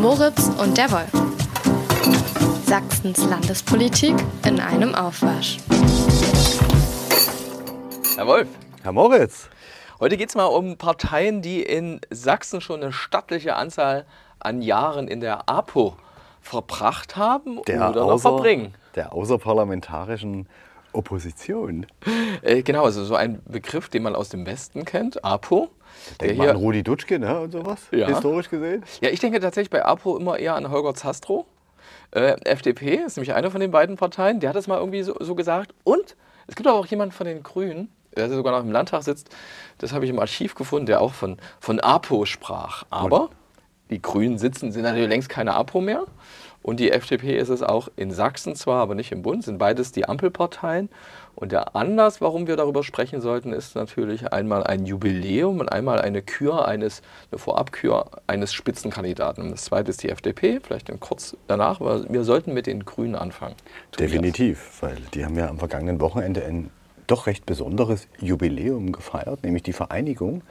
Moritz und der Wolf. Sachsens Landespolitik in einem Aufwasch. Herr Wolf. Herr Moritz. Heute geht es mal um Parteien, die in Sachsen schon eine stattliche Anzahl an Jahren in der APO verbracht haben Der oder noch außer- verbringen. Der außerparlamentarischen Opposition. Äh, genau, also so ein Begriff, den man aus dem Westen kennt, APO. Der Denkt man an Rudi Dutschke ne, und sowas, Ja. historisch gesehen. Ja, ich denke tatsächlich bei APO immer eher an Holger Zastro. Äh, FDP ist nämlich eine von den beiden Parteien, der hat es mal irgendwie so, so gesagt. Und es gibt aber auch jemanden von den Grünen, der sogar noch im Landtag sitzt, das habe ich im Archiv gefunden, der auch von, von APO sprach. Aber die Grünen sitzen, sind natürlich längst keine APO mehr. Und die FDP ist es auch in Sachsen zwar, aber nicht im Bund, sind beides die Ampelparteien. Und der Anlass, warum wir darüber sprechen sollten, ist natürlich einmal ein Jubiläum und einmal eine Kür eines, eine Vorabkür eines Spitzenkandidaten. Und das zweite ist die FDP, vielleicht dann kurz danach, aber wir sollten mit den Grünen anfangen. Tobias. Definitiv, weil die haben ja am vergangenen Wochenende ein doch recht besonderes Jubiläum gefeiert, nämlich die Vereinigung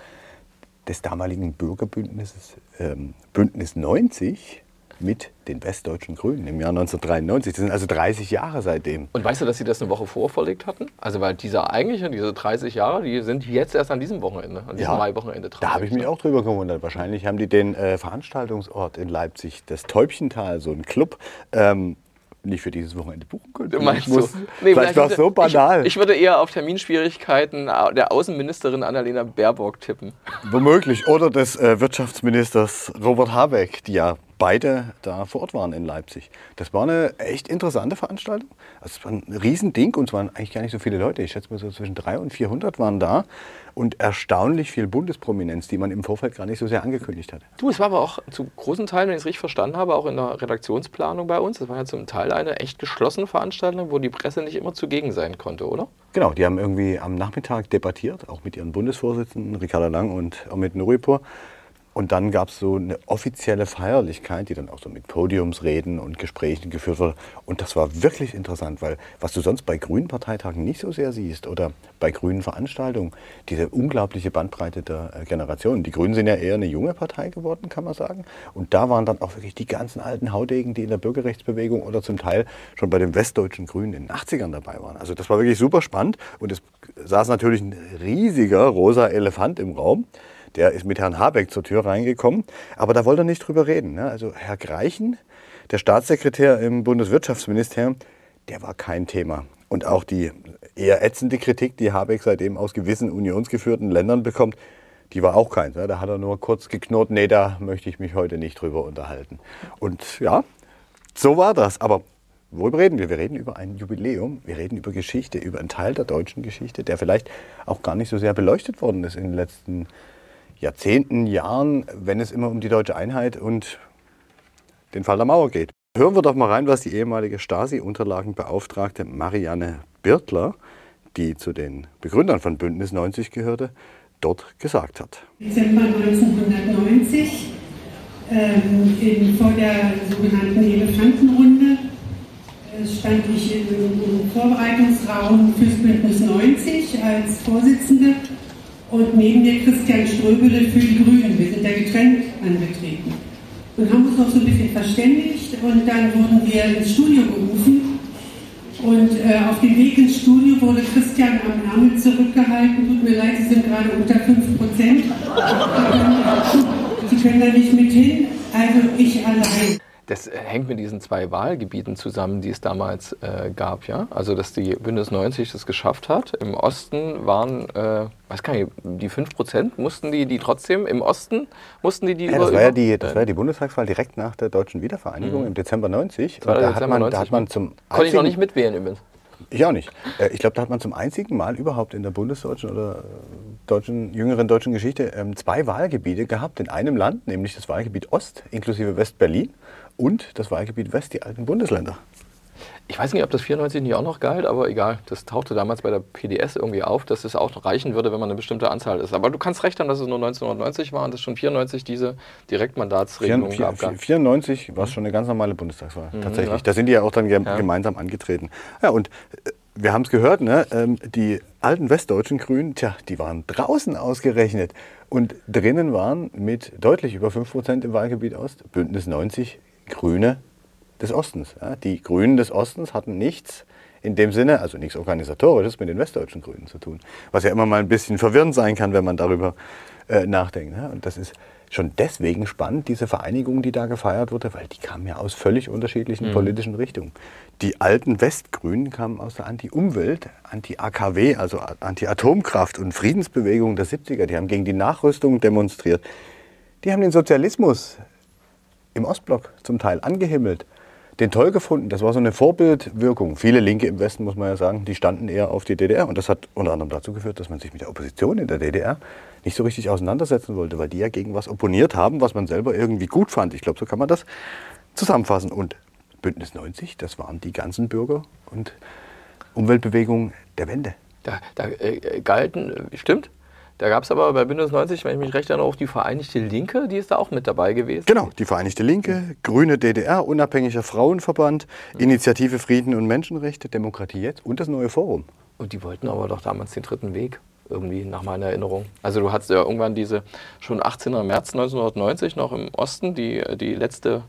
des damaligen Bürgerbündnisses ähm, Bündnis 90 mit den westdeutschen Grünen im Jahr 1993. Das sind also 30 Jahre seitdem. Und weißt du, dass sie das eine Woche vorverlegt hatten? Also weil diese eigentliche, diese 30 Jahre, die sind jetzt erst an diesem Wochenende, an diesem Mai-Wochenende Da habe ich mich auch drüber gewundert. Wahrscheinlich haben die den äh, Veranstaltungsort in Leipzig, das Täubchental, so ein Club, ähm, nicht für dieses Wochenende buchen können. Du meinst Ich muss- so? Nee, vielleicht war es so banal. Ich, ich würde eher auf Terminschwierigkeiten der Außenministerin Annalena Baerbock tippen. Womöglich. Oder des äh, Wirtschaftsministers Robert Habeck, die ja beide da vor Ort waren in Leipzig. Das war eine echt interessante Veranstaltung. Also es war ein Riesending und es waren eigentlich gar nicht so viele Leute. Ich schätze mal so zwischen 300 und 400 waren da. Und erstaunlich viel Bundesprominenz, die man im Vorfeld gar nicht so sehr angekündigt hatte. Du, es war aber auch zu großen Teilen, wenn ich es richtig verstanden habe, auch in der Redaktionsplanung bei uns. Das war ja zum Teil eine echt geschlossene Veranstaltung, wo die Presse nicht immer zugegen sein konnte, oder? Genau, die haben irgendwie am Nachmittag debattiert, auch mit ihren Bundesvorsitzenden, Ricarda Lang und Omid Nuripur. Und dann gab es so eine offizielle Feierlichkeit, die dann auch so mit Podiumsreden und Gesprächen geführt wurde. Und das war wirklich interessant, weil was du sonst bei grünen Parteitagen nicht so sehr siehst oder bei grünen Veranstaltungen, diese unglaubliche Bandbreite der äh, Generationen. Die Grünen sind ja eher eine junge Partei geworden, kann man sagen. Und da waren dann auch wirklich die ganzen alten Haudegen, die in der Bürgerrechtsbewegung oder zum Teil schon bei den westdeutschen Grünen in den 80ern dabei waren. Also das war wirklich super spannend. Und es saß natürlich ein riesiger rosa Elefant im Raum. Der ist mit Herrn Habeck zur Tür reingekommen, aber da wollte er nicht drüber reden. Ne? Also Herr Greichen, der Staatssekretär im Bundeswirtschaftsministerium, der war kein Thema. Und auch die eher ätzende Kritik, die Habeck seitdem aus gewissen unionsgeführten Ländern bekommt, die war auch keins. Ne? Da hat er nur kurz geknurrt, nee, da möchte ich mich heute nicht drüber unterhalten. Und ja, so war das. Aber worüber reden wir? Wir reden über ein Jubiläum, wir reden über Geschichte, über einen Teil der deutschen Geschichte, der vielleicht auch gar nicht so sehr beleuchtet worden ist in den letzten Jahrzehnten, Jahren, wenn es immer um die deutsche Einheit und den Fall der Mauer geht. Hören wir doch mal rein, was die ehemalige Stasi-Unterlagenbeauftragte Marianne Birtler, die zu den Begründern von Bündnis 90 gehörte, dort gesagt hat. Dezember 1990 ähm, vor der sogenannten Elefantenrunde äh, stand ich im, Vorbereitungsraum fürs Bündnis 90 als Vorsitzende und neben mir Christian Ströbele für die Grünen. Wir sind da getrennt angetreten und haben uns noch so ein bisschen verständigt und dann wurden wir ins Studio gerufen und äh, auf dem Weg ins Studio wurde Christian am Ärmel zurückgehalten. Tut mir leid, Sie sind gerade unter 5 Prozent. Sie können da nicht mit hin. Also ich allein. Das hängt mit diesen zwei Wahlgebieten zusammen, die es damals äh, gab, ja. Also dass die Bündnis 90 das geschafft hat. Im Osten waren, äh, weiß gar nicht, die 5 Prozent mussten die, die trotzdem im Osten mussten die die Ja, über, das war ja die, das war ja die Bundestagswahl direkt nach der deutschen Wiedervereinigung im Dezember 90. war Und der da, hat Dezember man, da 90, hat man zum Konnte ich noch nicht mitwählen übrigens. Ich auch nicht. Äh, Ich glaube, da hat man zum einzigen Mal überhaupt in der bundesdeutschen oder äh, deutschen, jüngeren deutschen Geschichte ähm, zwei Wahlgebiete gehabt in einem Land, nämlich das Wahlgebiet Ost inklusive West-Berlin und das Wahlgebiet West, die alten Bundesländer. Ich weiß nicht, ob das 94 nicht auch noch galt, aber egal. Das tauchte damals bei der PDS irgendwie auf, dass es auch noch reichen würde, wenn man eine bestimmte Anzahl ist. Aber du kannst recht haben, dass es nur 1990 war und dass schon 94 diese Direktmandatsregelung gab. vier- 94 war es schon eine ganz normale Bundestagswahl, tatsächlich. Mhm, ja. Da sind die ja auch dann ge Ja. gemeinsam angetreten. Ja, und äh, wir haben es gehört, ne? Ähm, die alten westdeutschen Grünen, tja, die waren draußen ausgerechnet. Und drinnen waren mit deutlich über 5% im Wahlgebiet Ost Bündnis 90 Grüne des Ostens. Ja? Die Grünen des Ostens hatten nichts in dem Sinne, also nichts Organisatorisches mit den westdeutschen Grünen zu tun. Was ja immer mal ein bisschen verwirrend sein kann, wenn man darüber äh, nachdenkt. Ne? Und das ist schon deswegen spannend, diese Vereinigung, die da gefeiert wurde, weil die kamen ja aus völlig unterschiedlichen mhm. politischen Richtungen. Die alten Westgrünen kamen aus der Anti-Umwelt, Anti-AKW, also Anti-Atomkraft und Friedensbewegung der 70er. Die haben gegen die Nachrüstung demonstriert. Die haben den Sozialismus im Ostblock zum Teil angehimmelt den toll gefunden. Das war so eine Vorbildwirkung. Viele Linke im Westen, muss man ja sagen, die standen eher auf die DDR. Und das hat unter anderem dazu geführt, dass man sich mit der Opposition in der DDR nicht so richtig auseinandersetzen wollte, weil die ja gegen was opponiert haben, was man selber irgendwie gut fand. Ich glaube, so kann man das zusammenfassen. Und Bündnis 90, das waren die ganzen Bürger und Umweltbewegungen der Wende. Da, da äh, galten, äh, stimmt, da gab es aber bei Bündnis 90, wenn ich mich recht erinnere, auch die Vereinigte Linke, die ist da auch mit dabei gewesen. Genau, die Vereinigte Linke, Grüne DDR, Unabhängiger Frauenverband, Initiative Frieden und Menschenrechte, Demokratie jetzt und das neue Forum. Und die wollten aber doch damals den dritten Weg irgendwie nach meiner Erinnerung. Also du hattest ja irgendwann diese schon 18. März 1990 noch im Osten die, die letzte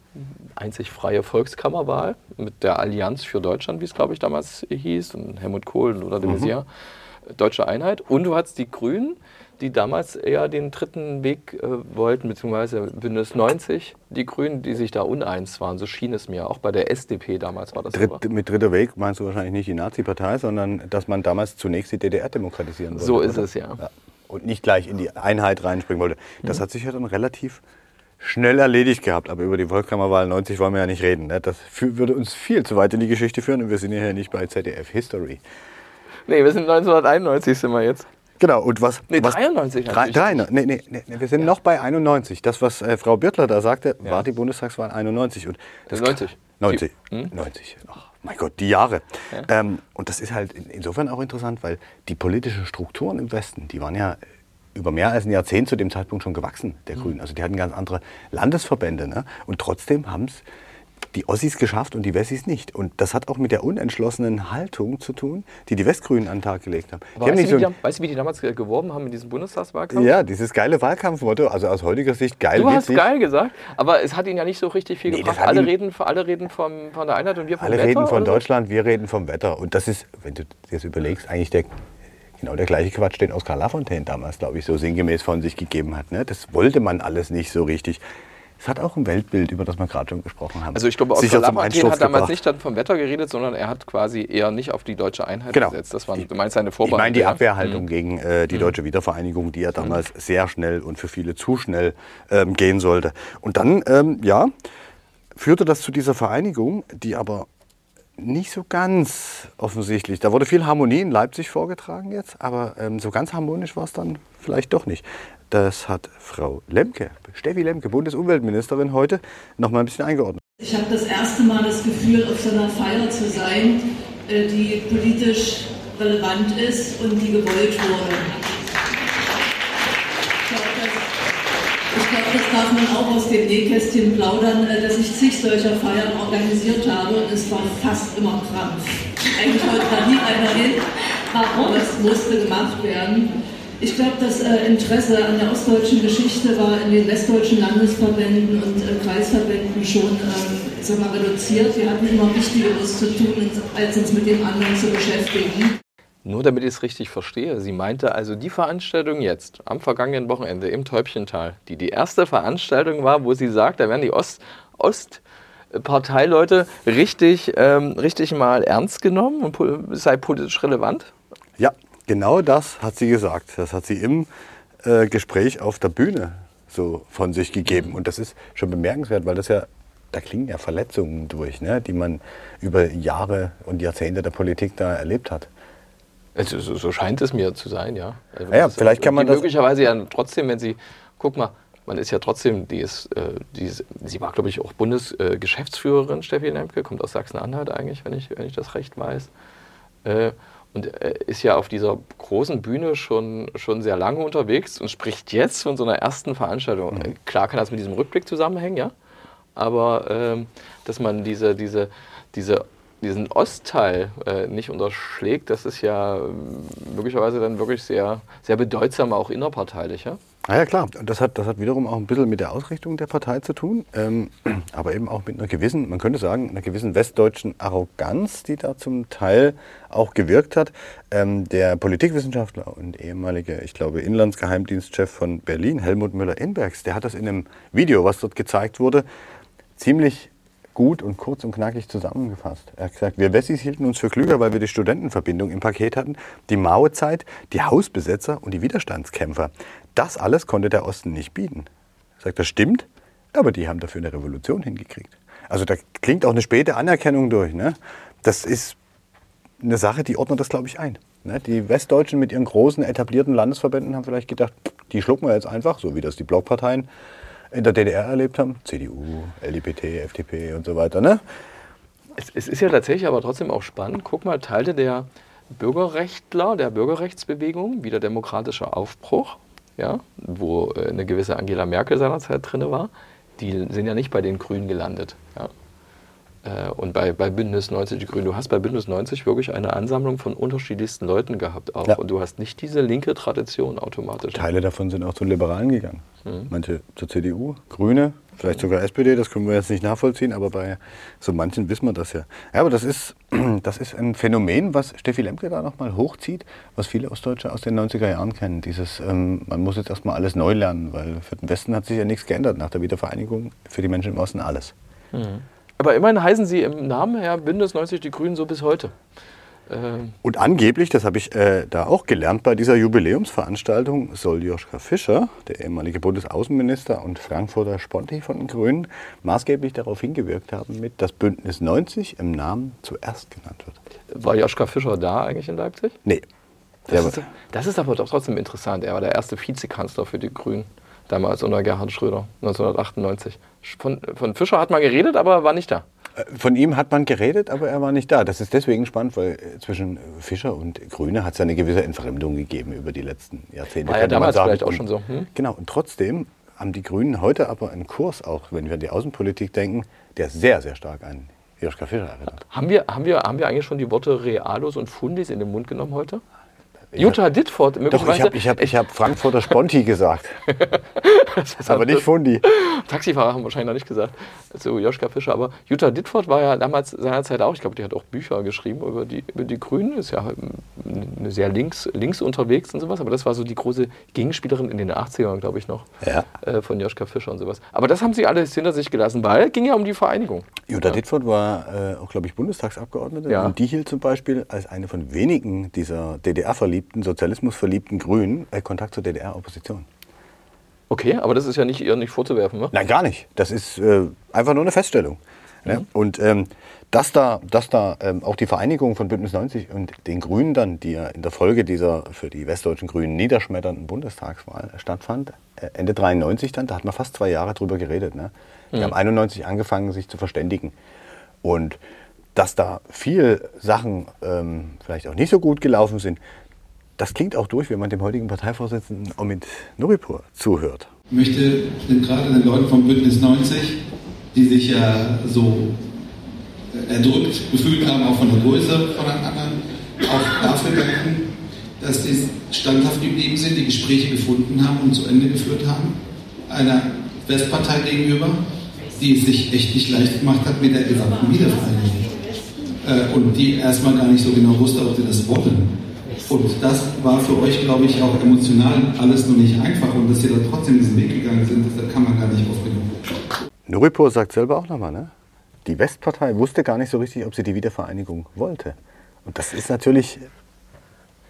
einzig freie Volkskammerwahl mit der Allianz für Deutschland, wie es glaube ich damals hieß, und Helmut Kohl oder de Maizière, mhm. Deutsche Einheit. Und du hattest die Grünen, die damals eher den dritten Weg äh, wollten, beziehungsweise Bündnis 90, die Grünen, die sich da uneins waren. So schien es mir. Auch bei der SDP damals war das Dritt, so. Mit dritter Weg meinst du wahrscheinlich nicht die Nazi-Partei, sondern dass man damals zunächst die DDR demokratisieren wollte. So ist oder? es, ja. ja. Und nicht gleich in die Einheit reinspringen wollte. Das mhm. hat sich ja dann relativ schnell erledigt gehabt. Aber über die Volkskammerwahl 90 wollen wir ja nicht reden. Ne? Das würde uns viel zu weit in die Geschichte führen und wir sind ja nicht bei ZDF History. Nee, wir sind 1991 sind wir jetzt. Genau, und was. Nee, was, 93 drei, drei, nee, nee, nee, wir sind ja. noch bei 91. Das, was äh, Frau Birtler da sagte, ja. war die Bundestagswahl 91. Und das 90. 90. Hm? 90. Ach, mein Gott, die Jahre. Ja. Ähm, und das ist halt insofern auch interessant, weil die politischen Strukturen im Westen, die waren ja über mehr als ein Jahrzehnt zu dem Zeitpunkt schon gewachsen, der hm. Grünen. Also die hatten ganz andere Landesverbände. Ne? Und trotzdem haben es die Ossis geschafft und die Wessis nicht. Und das hat auch mit der unentschlossenen Haltung zu tun, die die Westgrünen an den Tag gelegt haben. Aber weißt, du, so die, weißt du, wie die damals geworben haben in diesem Bundestagswahlkampf? Ja, dieses geile Wahlkampfmotto, also aus heutiger Sicht geil. Du hast geil gesagt, aber es hat ihnen ja nicht so richtig viel nee, gebracht. Alle reden, alle reden vom, von der Einheit und wir vom alle Wetter. Alle reden von Deutschland, so? wir reden vom Wetter. Und das ist, wenn du dir das überlegst, eigentlich der genau der gleiche Quatsch, den Oskar Lafontaine damals, glaube ich, so sinngemäß von sich gegeben hat. Ne? Das wollte man alles nicht so richtig. Es hat auch ein Weltbild, über das wir gerade schon gesprochen haben. Also ich glaube, Oskar Lafontaine hat damals nicht vom Wetter geredet, sondern er hat quasi eher nicht auf die deutsche Einheit genau. gesetzt. Das war, du meinst seine Vorbereitung. Ich meine die Abwehrhaltung mhm. gegen äh, die mhm. deutsche Wiedervereinigung, die ja damals mhm. sehr schnell und für viele zu schnell ähm, gehen sollte. Und dann, ähm, ja, führte das zu dieser Vereinigung, die aber nicht so ganz offensichtlich. Da wurde viel Harmonie in Leipzig vorgetragen jetzt, aber ähm, so ganz harmonisch war es dann vielleicht doch nicht. Das hat Frau Lemke, Steffi Lemke, Bundesumweltministerin, heute noch mal ein bisschen eingeordnet. Ich habe das erste Mal das Gefühl, auf so einer Feier zu sein, äh, die politisch relevant ist und die gewollt wurde. Ich glaube, das darf man auch aus dem Nähkästchen plaudern, äh, dass ich zig solcher Feiern organisiert habe und es war fast immer Krampf. Eigentlich wollte da nie einer hin, aber es musste gemacht werden. Ich glaube, das äh, Interesse an der ostdeutschen Geschichte war in den westdeutschen Landesverbänden und äh, Kreisverbänden schon ähm, sag mal, reduziert. Wir hatten immer Wichtigeres zu tun, als uns mit dem anderen zu beschäftigen. Nur damit ich es richtig verstehe, sie meinte also die Veranstaltung jetzt, am vergangenen Wochenende im Täubchental, die die erste Veranstaltung war, wo sie sagt, da werden die Ost, Ostparteileute richtig, ähm, richtig mal ernst genommen und sei politisch relevant? Ja, Genau das hat sie gesagt. Das hat sie im äh, Gespräch auf der Bühne so von sich gegeben. Und das ist schon bemerkenswert, weil das ja, da klingen ja Verletzungen durch, ne, die man über Jahre und Jahrzehnte der Politik da erlebt hat. Also, so, scheint es mir zu sein, ja. Also ja, vielleicht kann man das möglicherweise ja trotzdem, wenn sie, guck mal, man ist ja trotzdem, die ist, äh, die ist sie war, glaube ich, auch Bundesgeschäftsführerin, äh, Steffi Lemke, kommt aus Sachsen-Anhalt eigentlich, wenn ich, wenn ich das recht weiß. Äh, und ist ja auf dieser großen Bühne schon, schon sehr lange unterwegs und spricht jetzt von so einer ersten Veranstaltung. Mhm. Klar kann das mit diesem Rückblick zusammenhängen, ja, aber ähm, dass man diese, diese, diese diesen Ostteil äh, nicht unterschlägt, das ist ja äh, möglicherweise dann wirklich sehr, sehr bedeutsam, auch innerparteilich. Ja? Ah ja klar, und das hat, das hat wiederum auch ein bisschen mit der Ausrichtung der Partei zu tun, ähm, aber eben auch mit einer gewissen, man könnte sagen, einer gewissen westdeutschen Arroganz, die da zum Teil auch gewirkt hat. Ähm, der Politikwissenschaftler und ehemalige, ich glaube, Inlandsgeheimdienstchef von Berlin, Helmut Müller-Inbergs, der hat das in einem Video, was dort gezeigt wurde, ziemlich gut und kurz und knackig zusammengefasst. Er hat gesagt, wir Wessis hielten uns für klüger, weil wir die Studentenverbindung im Paket hatten, die Mauezeit, die Hausbesetzer und die Widerstandskämpfer. Das alles konnte der Osten nicht bieten. Sagt, das stimmt, aber die haben dafür eine Revolution hingekriegt. Also da klingt auch eine späte Anerkennung durch. Ne? Das ist eine Sache, die ordnet das, glaube ich, ein. Ne? Die Westdeutschen mit ihren großen etablierten Landesverbänden haben vielleicht gedacht, die schlucken wir jetzt einfach, so wie das die Blockparteien in der DDR erlebt haben. CDU, LDPT, FDP und so weiter. Ne? Es, es, ist ja tatsächlich aber trotzdem auch spannend. Guck mal, Teile der Bürgerrechtler, der Bürgerrechtsbewegung, wie der demokratische Aufbruch, ja, wo äh, eine gewisse Angela Merkel seinerzeit drin war, die sind ja nicht bei den Grünen gelandet. Ja. Äh, und bei, bei Bündnis 90 Die Grünen, du hast bei Bündnis 90 wirklich eine Ansammlung von unterschiedlichsten Leuten gehabt auch. Ja. Und du hast nicht diese linke Tradition automatisch. Teile davon sind auch zu Liberalen gegangen. Mhm. Manche zur CDU, Grüne, vielleicht sogar SPD, das können wir jetzt nicht nachvollziehen, aber bei so manchen wissen wir das ja. Ja, aber das ist, das ist ein Phänomen, was Steffi Lemke da nochmal hochzieht, was viele Ostdeutsche aus den 90er Jahren kennen. Dieses, ähm, man muss jetzt erstmal alles neu lernen, weil für den Westen hat sich ja nichts geändert nach der Wiedervereinigung, für die Menschen im Osten alles. Mhm. Aber immerhin heißen sie im Namen her Bündnis 90 Die Grünen so bis heute. Ähm und angeblich, das habe ich äh, da auch gelernt bei dieser Jubiläumsveranstaltung, soll Joschka Fischer, der ehemalige Bundesaußenminister und Frankfurter Sponti von den Grünen, maßgeblich darauf hingewirkt haben, mit dass Bündnis 90 im Namen zuerst genannt wird. War Joschka Fischer da eigentlich in Leipzig? Nee. Das ist, das ist aber doch trotzdem interessant. Er war der erste Vizekanzler für die Grünen damals unter Gerhard Schröder, 1998. Von, von Fischer hat man geredet, aber er war nicht da. Von ihm hat man geredet, aber er war nicht da. Das ist deswegen spannend, weil äh, zwischen Fischer und Grüne hat es eine gewisse Entfremdung gegeben über die letzten Jahrzehnte. War ja damals vielleicht auch schon so. Hm? Genau, und trotzdem haben die Grünen heute aber einen Kurs, auch wenn wir an die Außenpolitik denken, der sehr, sehr stark an Joschka Fischer erinnert. Haben wir, haben, wir, haben wir eigentlich schon die Worte Realos und Fundis in den Mund genommen heute? Jutta möglicherweise. Doch, ich habe ich hab, ich hab Frankfurter Sponti gesagt. aber nicht Fundi. Taxifahrer haben wahrscheinlich noch nicht gesagt, zu Joschka Fischer. Aber Jutta Dittfort war ja damals seinerzeit auch, ich glaube, die hat auch Bücher geschrieben über die, über die Grünen, ist ja eine sehr links, links unterwegs und sowas. Aber das war so die große Gegenspielerin in den 80ern, glaube ich noch, ja. äh, von Joschka Fischer und sowas. Aber das haben sie alles hinter sich gelassen, weil es ging ja um die Vereinigung. Jutta ja. Dittfort war äh, auch, glaube ich, Bundestagsabgeordnete. Ja. Und die hielt zum Beispiel als eine von wenigen dieser DDR-verliebten, sozialismusverliebten Grünen äh, Kontakt zur DDR-Opposition. Okay, aber das ist ja nicht ihr nicht vorzuwerfen, ne? Nein, gar nicht. Das ist äh, einfach nur eine Feststellung. Ne? Mhm. Und ähm, dass da, dass da ähm, auch die Vereinigung von Bündnis 90 und den Grünen dann, die ja in der Folge dieser für die westdeutschen Grünen niederschmetternden Bundestagswahl stattfand, äh, Ende 93 dann, da hat man fast zwei Jahre drüber geredet. Ne? Die mhm. haben 91 angefangen, sich zu verständigen. Und dass da viele Sachen ähm, vielleicht auch nicht so gut gelaufen sind, das klingt auch durch, wenn man dem heutigen Parteivorsitzenden Omid Nuripur zuhört. Ich möchte gerade den Leuten vom Bündnis 90, die sich ja so erdrückt gefühlt haben, auch von der Größe von den anderen, auch dafür danken, dass die standhaft geblieben sind, die Gespräche gefunden haben und zu Ende geführt haben. Einer Westpartei gegenüber, die es sich echt nicht leicht gemacht hat mit der gesamten Wiedervereinigung. Äh, und die erstmal gar nicht so genau wusste, ob sie das wollen. Und das war für euch, glaube ich, auch emotional alles noch nicht einfach. Und dass ihr da trotzdem diesen Weg gegangen sind, das kann man gar nicht oft genug. Nuripur sagt selber auch nochmal, ne? Die Westpartei wusste gar nicht so richtig, ob sie die Wiedervereinigung wollte. Und das ist natürlich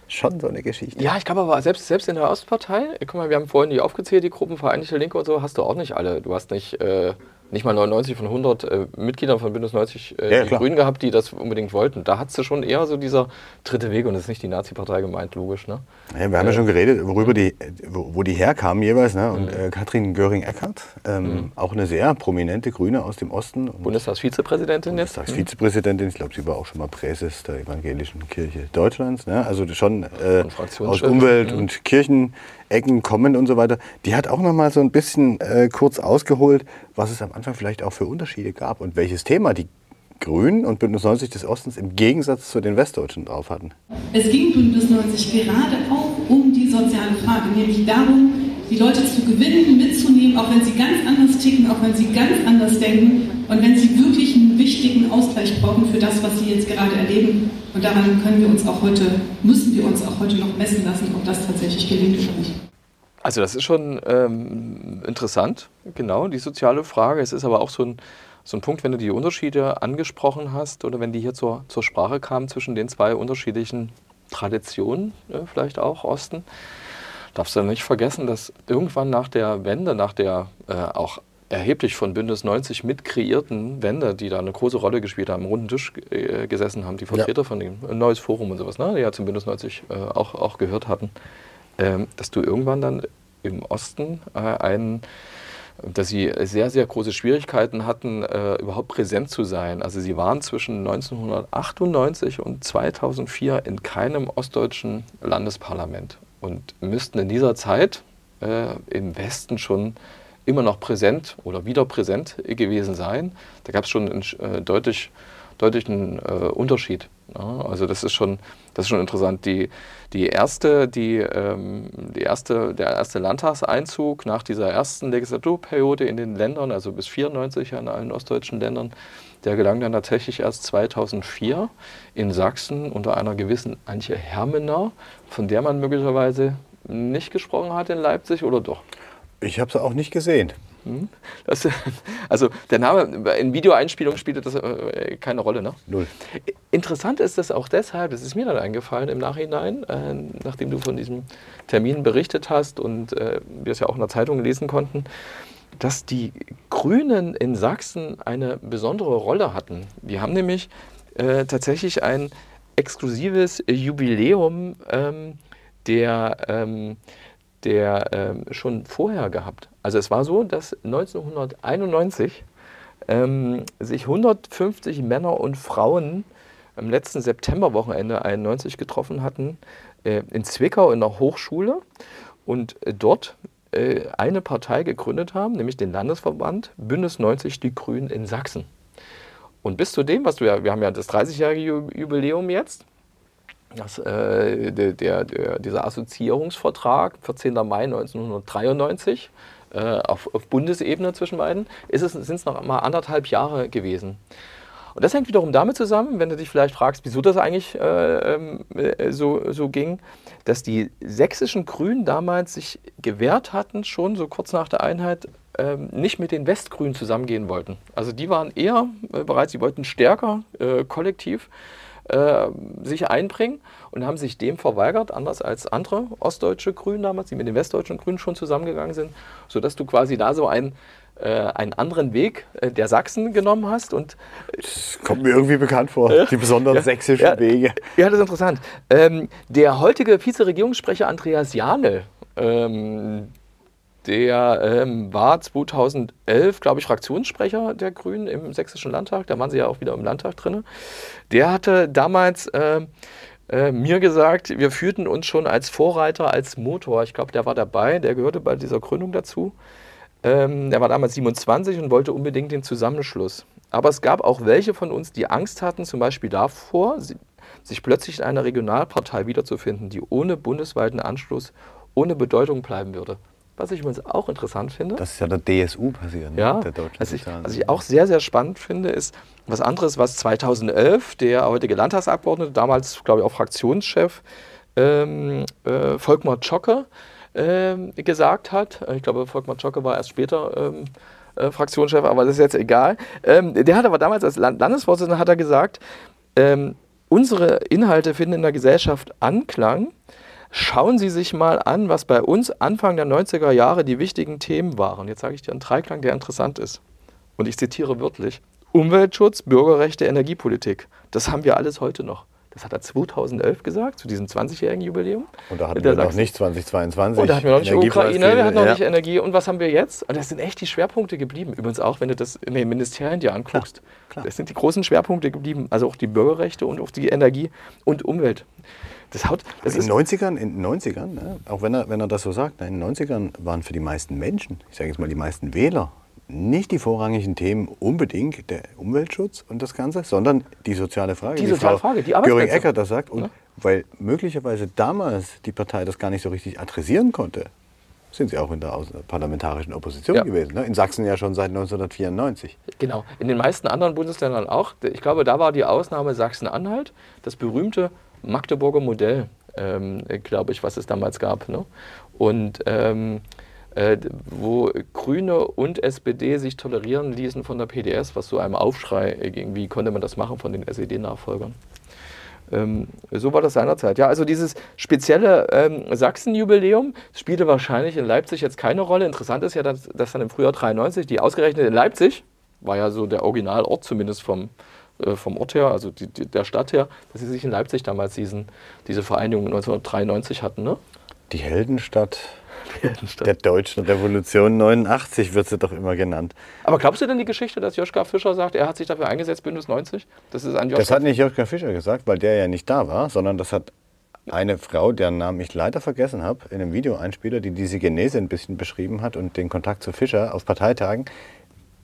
schon so eine Geschichte. Ja, ich glaube aber selbst, selbst in der Ostpartei, guck mal, wir haben vorhin die aufgezählt, die Gruppen Vereinigte Linke und so, hast du auch nicht alle. Du hast nicht äh, nicht mal 99 von 100 äh, Mitgliedern von Bündnis 90 äh, ja, die Grünen gehabt, die das unbedingt wollten. Da hat sie schon eher so dieser dritte Weg und das ist nicht die Nazi-Partei gemeint, logisch. Ne? Ja, wir haben ja schon geredet, worüber die, wo, wo die herkamen jeweils. Ne? Und mhm. äh, Katrin Göring-Eckardt, ähm, mhm. auch eine sehr prominente Grüne aus dem Osten. Bundestagsvizepräsidentin jetzt? Bundestagsvizepräsidentin, ich glaube, sie war auch schon mal Präses der Evangelischen Kirche Deutschlands. Ne? Also schon äh, aus Umwelt- mhm. und Kirchen. Ecken kommen und so weiter. Die hat auch noch mal so ein bisschen äh, kurz ausgeholt, was es am Anfang vielleicht auch für Unterschiede gab und welches Thema die Grünen und Bündnis 90 des Ostens im Gegensatz zu den Westdeutschen drauf hatten? Es ging Bündnis 90 gerade auch um die soziale Frage, nämlich darum, die Leute zu gewinnen, mitzunehmen, auch wenn sie ganz anders ticken, auch wenn sie ganz anders denken und wenn sie wirklich einen wichtigen Ausgleich brauchen für das, was sie jetzt gerade erleben. Und daran können wir uns auch heute, müssen wir uns auch heute noch messen lassen, ob das tatsächlich gelingt oder nicht. Also das ist schon ähm, interessant, genau, die soziale Frage. Es ist aber auch so ein, so ein Punkt, wenn du die Unterschiede angesprochen hast oder wenn die hier zur, zur Sprache kamen zwischen den zwei unterschiedlichen Traditionen, äh, vielleicht auch Osten, darfst du nicht vergessen, dass irgendwann nach der Wende, nach der äh, auch erheblich von Bündnis 90 mit kreierten Wende, die da eine große Rolle gespielt haben, am runden Tisch äh, gesessen haben, die Vertreter ja. von dem, ein neues Forum und sowas, ne, die ja zum Bündnis 90 äh, auch, auch gehört hatten, ähm, dass du irgendwann dann im Osten äh, einen dass sie sehr, sehr große Schwierigkeiten hatten, äh, überhaupt präsent zu sein. Also sie waren zwischen 1998 und 2004 in keinem ostdeutschen Landesparlament und müssten in dieser Zeit äh, im Westen schon immer noch präsent oder wieder präsent gewesen sein. Da gab es schon einen äh, deutlich, deutlichen äh, Unterschied. Ja, also das ist schon, das ist schon interessant. Die, die erste, die, ähm, die erste, der erste Landtagseinzug nach dieser ersten Legislaturperiode in den Ländern, also bis 94 in allen ostdeutschen Ländern, der gelang dann tatsächlich erst 2004 in Sachsen unter einer gewissen Antje Hermener, von der man möglicherweise nicht gesprochen hat in Leipzig oder doch? Ich habe es auch nicht gesehen. Hm? Das, also der Name in Videoeinspielung spielte das äh, keine Rolle, ne? Null. Interessant ist das auch deshalb, das ist mir dann eingefallen im Nachhinein, äh, nachdem du von diesem Termin berichtet hast und äh, wir es ja auch in der Zeitung lesen konnten, dass die Grünen in Sachsen eine besondere Rolle hatten. Die haben nämlich äh, tatsächlich ein exklusives Jubiläum ähm, der ähm, der ähm, schon vorher gehabt. Also es war so, dass 1991 ähm, sich 150 Männer und Frauen am letzten Septemberwochenende 91 getroffen hatten äh, in Zwickau in der Hochschule und äh, dort äh, eine Partei gegründet haben, nämlich den Landesverband Bündnis 90 Die Grünen in Sachsen. Und bis zu dem, was du ja, wir haben ja das 30-jährige Jubiläum jetzt, das, äh, der, der, dieser Assoziierungsvertrag, 14. Mai 1993, äh, auf, auf, Bundesebene zwischen beiden, sind es noch mal anderthalb Jahre gewesen. Und das hängt wiederum damit zusammen, wenn du dich vielleicht fragst, wieso das eigentlich äh, ähm, äh, so, so ging, dass die sächsischen Grünen damals sich gewehrt hatten, schon so kurz nach der Einheit, ähm, nicht mit den Westgrünen zusammengehen wollten. Also die waren eher äh, bereit, sie wollten stärker äh, kollektiv äh, sich einbringen und haben sich dem verweigert, anders als andere ostdeutsche Grünen damals, die mit den westdeutschen Grünen schon zusammengegangen sind, sodass du quasi da so ein äh, einen anderen Weg äh, der Sachsen genommen hast. Und, das kommt mir irgendwie bekannt vor, die besonderen ja, sächsischen ja, Wege. Ja, das ist interessant. Ähm, der heutige Vizeregierungssprecher Andreas Janel, ähm, der ähm, war 2011, glaube ich, Fraktionssprecher der Grünen im Sächsischen Landtag. Da waren sie ja auch wieder im Landtag drin. Der hatte damals äh, äh, mir gesagt, wir führten uns schon als Vorreiter, als Motor. Ich glaube, der war dabei, der gehörte bei dieser Gründung dazu. Ähm, er war damals 27 und wollte unbedingt den Zusammenschluss. Aber es gab auch welche von uns, die Angst hatten, zum Beispiel davor, sich plötzlich in einer Regionalpartei wiederzufinden, die ohne bundesweiten Anschluss ohne Bedeutung bleiben würde. Was ich übrigens auch interessant finde. Das ist ja der DSU passiert, ne? ja, der was ich, was ich auch sehr, sehr spannend finde, ist was anderes, was 2011 der heutige Landtagsabgeordnete, damals glaube ich auch Fraktionschef ähm, äh, Volkmar Zschocke äh, gesagt hat. Ich glaube, Volkmar Zschocke war erst später ähm, äh, Fraktionschef, aber das ist jetzt egal. Ähm, der hat aber damals als Land Landesvorsitzender hat er gesagt, ähm, unsere Inhalte finden in der Gesellschaft Anklang. Schauen Sie sich mal an, was bei uns Anfang der 90er Jahre die wichtigen Themen waren. Jetzt sage ich dir einen Dreiklang, der interessant ist. Und ich zitiere wörtlich. Umweltschutz, Bürgerrechte, Energiepolitik. Das haben wir alles heute noch. Das hat er 2011 gesagt, zu diesem 20-jährigen Jubiläum. Und da hatten wir noch nicht 2022. Und da hatten wir noch nicht Ukraine, wir hatten noch ja. nicht Energie. Und was haben wir jetzt? Und das sind echt die Schwerpunkte geblieben. Übrigens auch, wenn du das in den Ministerien dir anguckst. Klar, klar. Das sind die großen Schwerpunkte geblieben. Also auch die Bürgerrechte und auch die Energie und Umwelt. Das haut, das in den 90ern, in den 90ern ne, auch wenn er, wenn er das so sagt, in den 90ern waren für die meisten Menschen, ich sage jetzt mal die meisten Wähler, nicht die vorrangigen Themen unbedingt der Umweltschutz und das Ganze, sondern die soziale Frage. Die wie soziale Frau Frage, die Arbeitsplätze. Göring-Eckert das sagt. Und Ja. weil möglicherweise damals die Partei das gar nicht so richtig adressieren konnte, sind sie auch in der parlamentarischen Opposition Ja. gewesen. Ne? In Sachsen ja schon seit 1994. Genau. In den meisten anderen Bundesländern auch. Ich glaube, da war die Ausnahme Sachsen-Anhalt, das berühmte Magdeburger Modell, ähm, glaube ich, was es damals gab. Ne? Und ähm, äh, wo Grüne und SPD sich tolerieren ließen von der PDS, was so einem Aufschrei äh, ging, wie konnte man das machen von den SED-Nachfolgern. Ähm, so war das seinerzeit. Ja, also dieses spezielle ähm, Sachsen-Jubiläum spielte wahrscheinlich in Leipzig jetzt keine Rolle. Interessant ist ja, dass, dass dann im Frühjahr 93 die ausgerechnet in Leipzig, war ja so der Originalort zumindest vom, äh, vom Ort her, also die, die, der Stadt her, dass sie sich in Leipzig damals diesen, diese Vereinigung 1993 hatten. Ne? Die Heldenstadt der deutschen Revolution 89 wird sie doch immer genannt. Aber glaubst du denn die Geschichte, dass Joschka Fischer sagt, er hat sich dafür eingesetzt, Bündnis 90? Das ist ein Das hat nicht Joschka Fischer gesagt, weil der ja nicht da war, sondern das hat eine Frau, deren Namen ich leider vergessen habe, in einem Videoeinspieler, die diese Genese ein bisschen beschrieben hat und den Kontakt zu Fischer auf Parteitagen,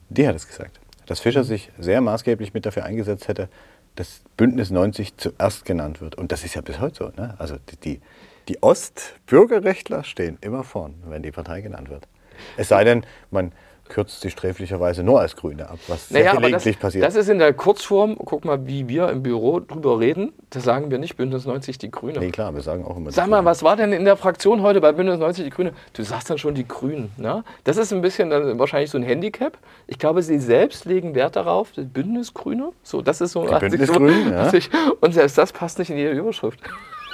die hat es gesagt. Dass Fischer sich sehr maßgeblich mit dafür eingesetzt hätte, dass Bündnis 90 zuerst genannt wird. Und das ist ja bis heute so. Ne? Also die, die, Ostbürgerrechtler stehen immer vorn, wenn die Partei genannt wird. Es sei denn, man kürzt sie sträflicherweise nur als Grüne ab, was sehr Naja, das, gelegentlich passiert. das ist in der Kurzform, guck mal, wie wir im Büro drüber reden, da sagen wir nicht Bündnis 90 die Grüne. nee, klar, wir sagen auch immer. Sag mal, Grünen. was war denn in der Fraktion heute bei Bündnis 90 die Grüne? Du sagst dann schon die Grünen. Ne? Das ist ein bisschen dann wahrscheinlich so ein Handicap. Ich glaube, sie selbst legen Wert darauf, das Bündnisgrüne. So, das ist so. Bündnisgrünen, so, ja. und selbst das passt nicht in jede Überschrift.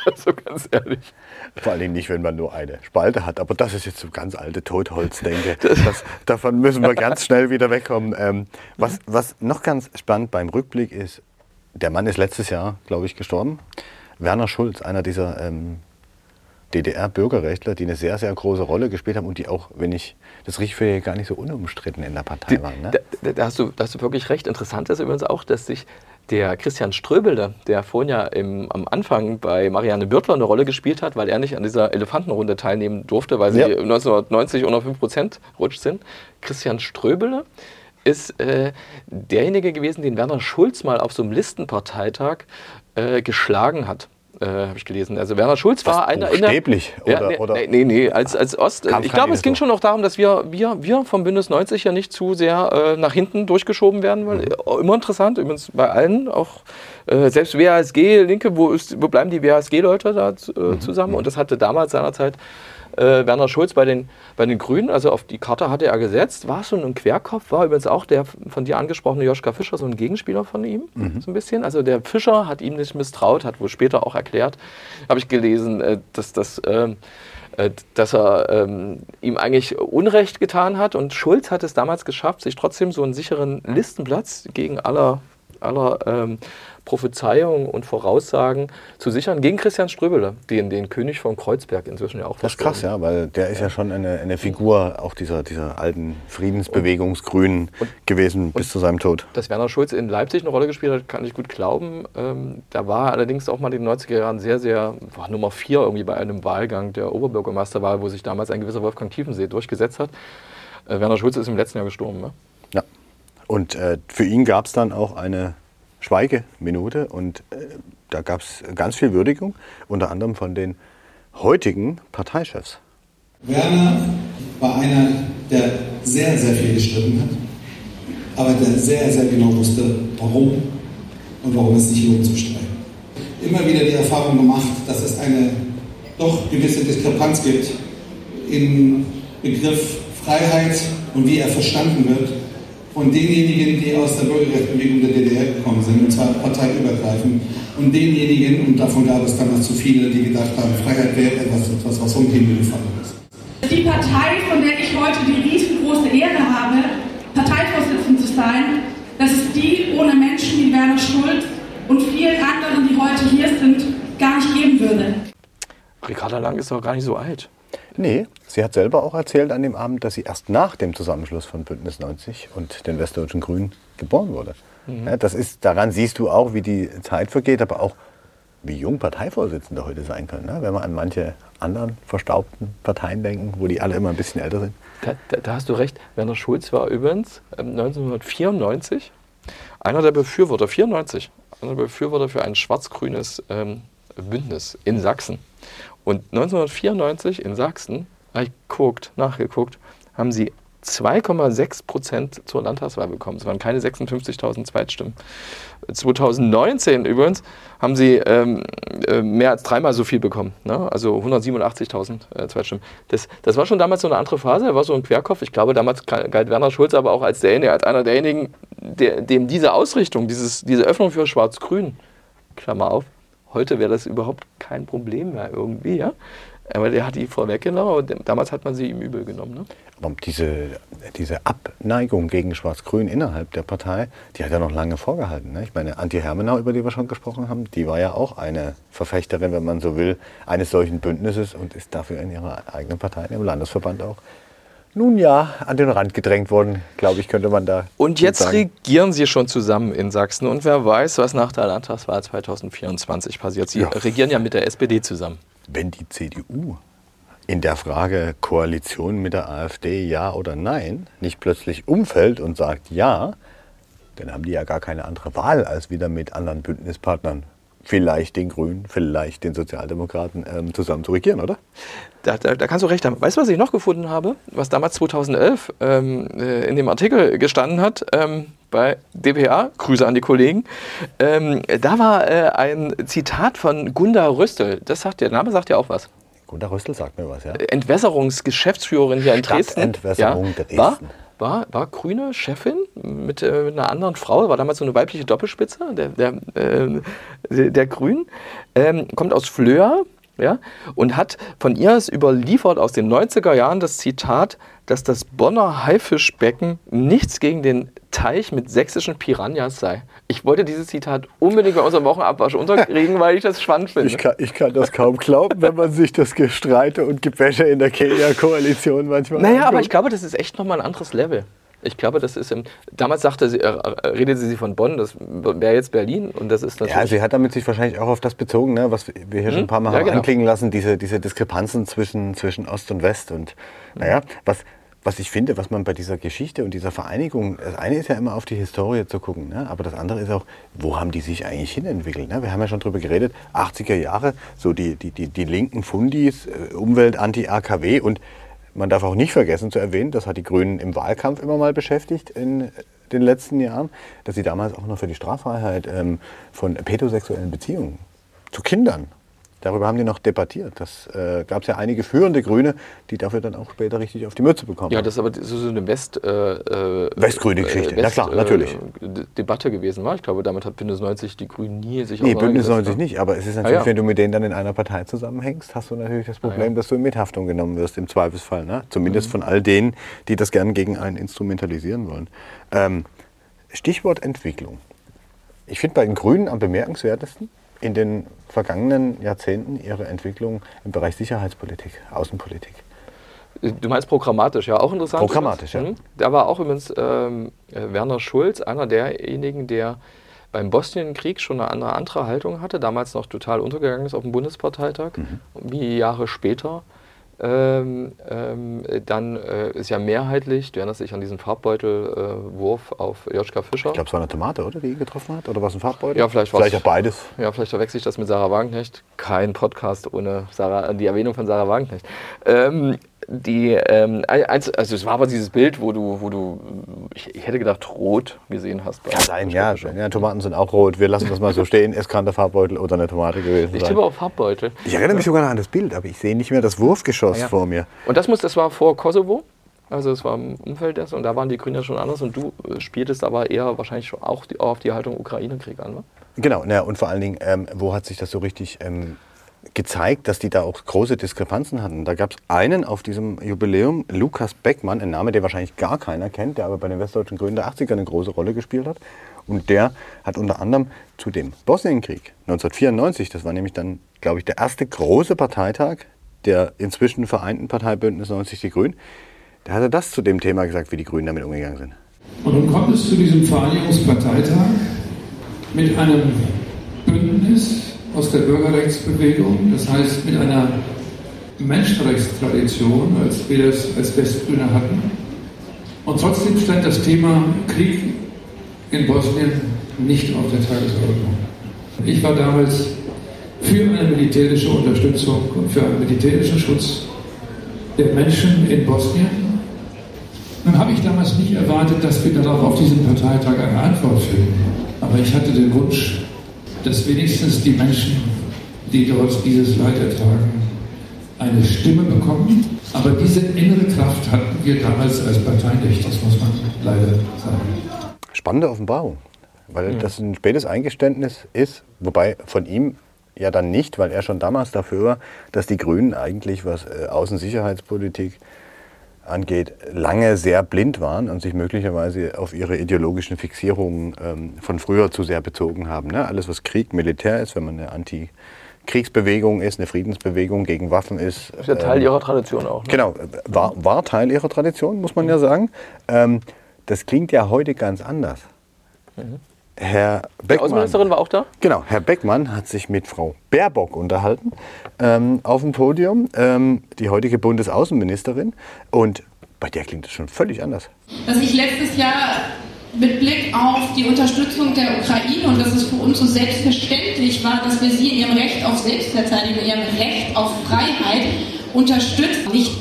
so ganz ehrlich. Vor allem nicht, wenn man nur eine Spalte hat. Aber das ist jetzt so ganz alte Totholz-Denke. Das, davon müssen wir ganz schnell wieder wegkommen. Ähm, was, was noch ganz spannend beim Rückblick ist, der Mann ist letztes Jahr, glaube ich, gestorben. Werner Schulz, einer dieser ähm, DDR-Bürgerrechtler, die eine sehr, sehr große Rolle gespielt haben und die auch, wenn ich das richtig finde, gar nicht so unumstritten in der Partei waren. Ne? Da, da, hast du, da hast du wirklich recht. Interessant ist übrigens auch, dass sich der Christian Ströbele, der vorhin ja im, am Anfang bei Marianne Bürtler eine Rolle gespielt hat, weil er nicht an dieser Elefantenrunde teilnehmen durfte, weil sie Ja. 1990 unter 5% rutscht sind. Christian Ströbele ist äh, derjenige gewesen, den Werner Schulz mal auf so einem Listenparteitag äh, geschlagen hat. Äh, Habe ich gelesen. Also Werner Schulz war einer in der, buchstäblich? ja, Oder- nee, oder- nee, nee, nee, als, als Ost. Ich glaube, es ging Kampfkandidatur. schon noch darum, dass wir, wir, wir vom Bündnis 90 ja nicht zu sehr äh, nach hinten durchgeschoben werden. Weil, äh, immer interessant, übrigens bei allen, auch äh, selbst WASG, Linke, wo, ist, wo bleiben die WASG-Leute da äh, zusammen? Und das hatte damals seinerzeit äh, Werner Schulz bei den, bei den Grünen, also auf die Karte hatte er gesetzt, war so ein Querkopf, war übrigens auch der von dir angesprochene Joschka Fischer so ein Gegenspieler von ihm, so ein bisschen. Also der Fischer hat ihm nicht misstraut, hat wohl später auch erklärt, habe ich gelesen, äh, dass das... ähm, äh, dass er ähm, ihm eigentlich Unrecht getan hat. Und Schulz hat es damals geschafft, sich trotzdem so einen sicheren Listenplatz gegen aller, aller ähm, Prophezeiungen und Voraussagen zu sichern, gegen Christian Ströbele, den, den König von Kreuzberg inzwischen ja auch Das ist krass, ja, weil der ist ja schon eine, eine Figur auch dieser, dieser alten Friedensbewegungsgrünen gewesen bis zu seinem Tod. Dass Werner Schulz in Leipzig eine Rolle gespielt hat, kann ich gut glauben. Ähm, da war er allerdings auch mal in den 90er Jahren sehr, sehr, war Nummer vier irgendwie bei einem Wahlgang der Oberbürgermeisterwahl, wo sich damals ein gewisser Wolfgang Tiefensee durchgesetzt hat. Äh, Werner Schulz ist im letzten Jahr gestorben. Ne? Ja. Und äh, für ihn gab es dann auch eine Schweigeminute und äh, da gab es ganz viel Würdigung, unter anderem von den heutigen Parteichefs. Werner war einer, der sehr, sehr viel gestritten hat, aber der sehr, sehr genau wusste, warum und warum es sich lohnt zu streiten. Immer wieder die Erfahrung gemacht, dass es eine doch gewisse Diskrepanz gibt im Begriff Freiheit und wie er verstanden wird von denjenigen, die aus der Bürgerrechtsbewegung der DDR gekommen sind, und zwar parteiübergreifend, und denjenigen, und davon gab es damals zu viele, die gedacht haben, Freiheit wäre etwas, etwas was vom Himmel gefallen ist. Die Partei, von der ich heute die riesengroße Ehre habe, Parteivorsitzende zu sein, das ist die ohne Menschen wie Werner Schulz und vielen anderen, die heute hier sind, gar nicht geben würde. Ricarda Lang ist doch gar nicht so alt. Nee, sie hat selber auch erzählt an dem Abend, dass sie erst nach dem Zusammenschluss von Bündnis 90 und den Westdeutschen Grünen geboren wurde. Ja, das ist, daran siehst du auch, wie die Zeit vergeht, aber auch wie jung Parteivorsitzende heute sein können, ne? wenn wir an manche anderen verstaubten Parteien denken, wo die alle immer ein bisschen älter sind. Da, da, da hast du recht. Werner Schulz war übrigens ähm, 1994 einer der Befürworter, 94, einer der Befürworter für ein schwarz-grünes ähm, Bündnis in Sachsen. Und 1994 in Sachsen, habe ich geguckt, nachgeguckt, haben sie 2,6 Prozent zur Landtagswahl bekommen. Es waren keine 56.000 Zweitstimmen. 2019 übrigens haben sie ähm, äh, mehr als dreimal so viel bekommen. Ne? Also 187.000 äh, Zweitstimmen. Das, das war schon damals so eine andere Phase. War so ein Querkopf. Ich glaube, damals galt Werner Schulz aber auch als, derjenige, als einer derjenigen, der, dem diese Ausrichtung, dieses, diese Öffnung für Schwarz-Grün, Klammer auf, heute wäre das überhaupt kein Problem mehr irgendwie. Ja? Aber der hat die vorweggenommen, aber damals hat man sie ihm übel genommen. Ne? Aber diese, diese Abneigung gegen Schwarz-Grün innerhalb der Partei, die hat ja noch lange vorgehalten. Ne? Ich meine, Antje Hermenau, über die wir schon gesprochen haben, die war ja auch eine Verfechterin, wenn man so will, eines solchen Bündnisses und ist dafür in ihrer eigenen Partei, im Landesverband auch nun ja, an den Rand gedrängt worden, glaube ich, könnte man da. Und jetzt sagen. regieren Sie schon zusammen in Sachsen. Und wer weiß, was nach der Landtagswahl 2024 passiert. Sie ja. regieren ja mit der SPD zusammen wenn die CDU in der Frage Koalition mit der AfD ja oder nein nicht plötzlich umfällt und sagt ja, dann haben die ja gar keine andere Wahl, als wieder mit anderen Bündnispartnern, vielleicht den Grünen, vielleicht den Sozialdemokraten ähm, zusammen zu regieren, oder? Da, da, da, kannst du recht haben. Weißt du, was ich noch gefunden habe? Was damals 2011 ähm, äh, in dem Artikel gestanden hat ähm, bei dpa, Grüße an die Kollegen. Ähm, da war äh, ein Zitat von Gunda Röstel. Das sagt, der Name sagt ja auch was. Gunda Röstel sagt mir was, ja. Entwässerungsgeschäftsführerin hier in Dresden. Entwässerung ja, Dresden. War, war, war grüne Chefin mit, äh, mit einer anderen Frau, war damals so eine weibliche Doppelspitze der, der, äh, der Grünen, ähm, kommt aus Flöa, ja, und hat von ihr es überliefert aus den 90er Jahren das Zitat, dass das Bonner Haifischbecken nichts gegen den Teich mit sächsischen Piranhas sei. Ich wollte dieses Zitat unbedingt bei unserem Wochenabwasch unterkriegen, weil ich das spannend finde. Ich kann, ich kann das kaum glauben, wenn man sich das Gestreite und Gebäsche in der Kenia-Koalition manchmal Naja, anguckt. aber ich glaube, das ist echt nochmal ein anderes Level. Ich glaube, das ist im, damals sagte sie, äh, redete sie von Bonn, das wäre jetzt Berlin und das ist natürlich. Ja, sie hat damit sich wahrscheinlich auch auf das bezogen, ne, was wir hier hm? schon ein paar Mal ja, haben genau. anklingen lassen, diese, diese Diskrepanzen zwischen, zwischen Ost und West. Und naja, was, was ich finde, was man bei dieser Geschichte und dieser Vereinigung, das eine ist ja immer auf die Historie zu gucken, ne? aber das andere ist auch, wo haben die sich eigentlich hinentwickelt? Ne? Wir haben ja schon drüber geredet, 80er Jahre, so die, die, die, die linken Fundis, äh, Umwelt, Anti-AKW und man darf auch nicht vergessen zu erwähnen, das hat die Grünen im Wahlkampf immer mal beschäftigt in den letzten Jahren, dass sie damals auch noch für die Straffreiheit ähm, von pädosexuellen Beziehungen zu Kindern Darüber haben die noch debattiert. Das äh, gab es ja einige führende Grüne, die dafür dann auch später richtig auf die Mütze bekommen Ja, das ist aber so eine West, äh, äh Westgrüne Geschichte. West, ja klar, natürlich. Äh, Debatte gewesen war. Ich glaube, damit hat Bündnis 90 die Grünen nie sich Nee, Bündnis 90 ne? nicht. Aber es ist natürlich, ah, ja. wenn du mit denen dann in einer Partei zusammenhängst, hast du natürlich das Problem, ah, ja. dass du in Mithaftung genommen wirst, im Zweifelsfall. Ne? Zumindest mhm. von all denen, die das gern gegen einen instrumentalisieren wollen. Ähm, Stichwort Entwicklung. Ich finde bei den Grünen am bemerkenswertesten, in den vergangenen Jahrzehnten ihre Entwicklung im Bereich Sicherheitspolitik, Außenpolitik? Du meinst programmatisch, ja, auch interessant. Programmatisch, ja. Mhm. Da war auch übrigens ähm, äh, Werner Schulz, einer derjenigen, der beim Bosnienkrieg schon eine andere, andere Haltung hatte, damals noch total untergegangen ist auf dem Bundesparteitag, mhm. wie Jahre später ähm, ähm, dann äh, ist ja mehrheitlich, du erinnerst dich an diesen Farbbeutelwurf äh, auf Joschka Fischer. Ich glaube, es war eine Tomate, oder, die ihn getroffen hat? Oder war es ein Farbbeutel? Ja, vielleicht Vielleicht auch beides. Ja, vielleicht verwechsel ich das mit Sarah Wagenknecht. Kein Podcast ohne Sarah, die Erwähnung von Sarah Wagenknecht. Ähm, die, ähm, also es war aber dieses Bild, wo du, wo du, ich, ich hätte gedacht, rot gesehen hast. Kann sein, ja. ja. Tomaten sind auch rot. Wir lassen das mal so stehen. Es kann der Farbbeutel oder eine Tomate gewesen sein. Ich tippe auf Farbbeutel. Ich erinnere mich sogar noch an das Bild, aber ich sehe nicht mehr das Wurfgeschoss ja. vor mir. Und das, muss, das war vor Kosovo. Also es war im Umfeld dessen und da waren die Grünen ja schon anders und du äh, spieltest aber eher wahrscheinlich auch die, auf die Haltung Ukraine-Krieg an, ne? Genau, na, und vor allen Dingen, ähm, wo hat sich das so richtig ähm, gezeigt, dass die da auch große Diskrepanzen hatten. Da gab es einen auf diesem Jubiläum, Lukas Beckmann, ein Name, der wahrscheinlich gar keiner kennt, der aber bei den Westdeutschen Grünen der 80er eine große Rolle gespielt hat. Und der hat unter anderem zu dem Bosnienkrieg 1994, das war nämlich dann, glaube ich, der erste große Parteitag der inzwischen vereinten Parteibündnis 90 Die Grünen, da hat er das zu dem Thema gesagt, wie die Grünen damit umgegangen sind. Und nun kommt es zu diesem Vereinigungsparteitag mit einem Bündnis aus der Bürgerrechtsbewegung, das heißt mit einer Menschenrechtstradition, als wir das als Westgrüne hatten. Und trotzdem stand das Thema Krieg in Bosnien nicht auf der Tagesordnung. Ich war damals für eine militärische Unterstützung und für einen militärischen Schutz der Menschen in Bosnien. Nun habe ich damals nicht erwartet, dass wir darauf auf diesem Parteitag eine Antwort finden. Aber ich hatte den Wunsch, dass wenigstens die Menschen, die dort dieses Leid ertragen, eine Stimme bekommen. Aber diese innere Kraft hatten wir damals als Partei nicht, das muss man leider sagen. Spannende Offenbarung, weil mhm. das ein spätes Eingeständnis ist, wobei von ihm ja dann nicht, weil er schon damals dafür war, dass die Grünen eigentlich, was äh, Außensicherheitspolitik angeht, lange sehr blind waren und sich möglicherweise auf ihre ideologischen Fixierungen ähm, von früher zu sehr bezogen haben. Ne? Alles, was Krieg, Militär ist, wenn man eine Anti- Kriegsbewegung ist, eine Friedensbewegung gegen Waffen ist. Das ist ja Teil ähm, ihrer Tradition auch. Ne? Genau, war, war Teil ihrer Tradition, muss man ja sagen. Ähm, das klingt ja heute ganz anders. Mhm. Herr Beckmann, die Außenministerin war auch da? Genau, Herr Beckmann hat sich mit Frau Baerbock unterhalten ähm, auf dem Podium, ähm, die heutige Bundesaußenministerin. Und bei der klingt es schon völlig anders. Dass ich letztes Jahr mit Blick auf die Unterstützung der Ukraine und dass es für uns so selbstverständlich war, dass wir sie in ihrem Recht auf Selbstverteidigung, in ihrem Recht auf Freiheit unterstützen. Nicht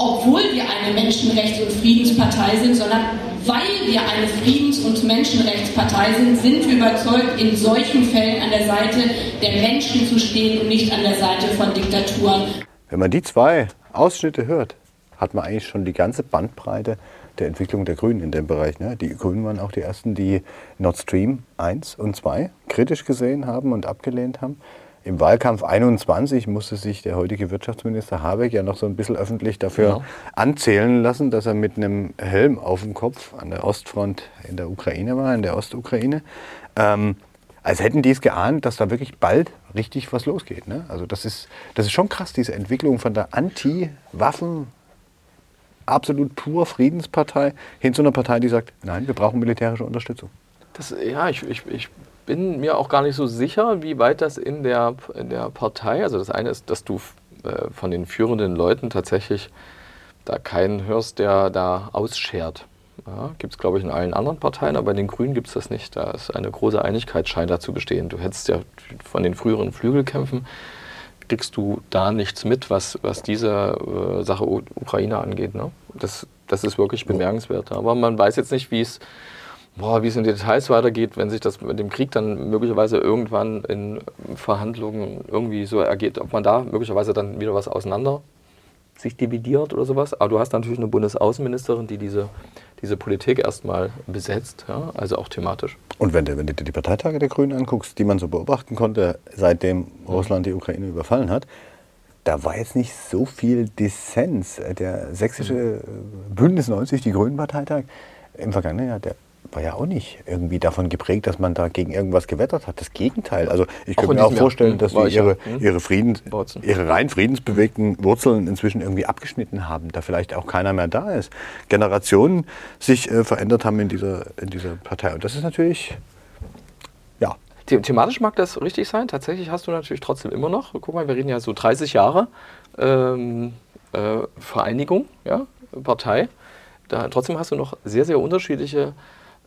obwohl wir eine Menschenrechts- und Friedenspartei sind, sondern weil wir eine Friedens- und Menschenrechtspartei sind, sind wir überzeugt, in solchen Fällen an der Seite der Menschen zu stehen und nicht an der Seite von Diktaturen. Wenn man die zwei Ausschnitte hört, hat man eigentlich schon die ganze Bandbreite der Entwicklung der Grünen in dem Bereich. Ne? Die Grünen waren auch die ersten, die Nord Stream 1 und 2 kritisch gesehen haben und abgelehnt haben. Im Wahlkampf 21 musste sich der heutige Wirtschaftsminister Habeck ja noch so ein bisschen öffentlich dafür ja. anzählen lassen, dass er mit einem Helm auf dem Kopf an der Ostfront in der Ukraine war, in der Ostukraine. Ähm, als hätten die es geahnt, dass da wirklich bald richtig was losgeht. Ne? Also das ist, das ist schon krass, diese Entwicklung von der Anti-Waffen- absolut pur Friedenspartei hin zu einer Partei, die sagt, nein, wir brauchen militärische Unterstützung. Das, ja, ich, ich, ich bin mir auch gar nicht so sicher, wie weit das in der, in der Partei, also das eine ist, dass du äh, von den führenden Leuten tatsächlich da keinen hörst, der da ausschert. Ja, gibt es, glaube ich, in allen anderen Parteien, aber bei den Grünen gibt es das nicht. Da ist eine große Einigkeit scheint da zu bestehen. Du hättest ja von den früheren Flügelkämpfen kriegst du da nichts mit, was, was diese äh, Sache Ukraine angeht. Ne? Das, das ist wirklich bemerkenswert. Aber man weiß jetzt nicht, wie es boah, wie es in Details weitergeht, wenn sich das mit dem Krieg dann möglicherweise irgendwann in Verhandlungen irgendwie so ergeht, ob man da möglicherweise dann wieder was auseinander sich dividiert oder sowas. Aber du hast natürlich eine Bundesaußenministerin, die diese, diese Politik erstmal besetzt, ja, also auch thematisch. Und wenn du, wenn du dir die Parteitage der Grünen anguckst, die man so beobachten konnte, seitdem Russland die Ukraine überfallen hat, da war jetzt nicht so viel Dissens. Der sächsische äh, Bündnis 90, die Grünen-Parteitag, im vergangenen Jahr, der war ja auch nicht irgendwie davon geprägt, dass man da gegen irgendwas gewettert hat. Das Gegenteil. Also ich könnte mir auch vorstellen, hm, dass sie ihre, hm? ihre, Friedens, ihre rein friedensbewegten Wurzeln inzwischen irgendwie abgeschnitten haben, da vielleicht auch keiner mehr da ist. Generationen sich äh, verändert haben in dieser, in dieser Partei. Und das ist natürlich, ja. The thematisch mag das richtig sein. Tatsächlich hast du natürlich trotzdem immer noch, guck mal, wir reden ja so 30 Jahre ähm, äh, Vereinigung, ja, Partei. Da, trotzdem hast du noch sehr, sehr unterschiedliche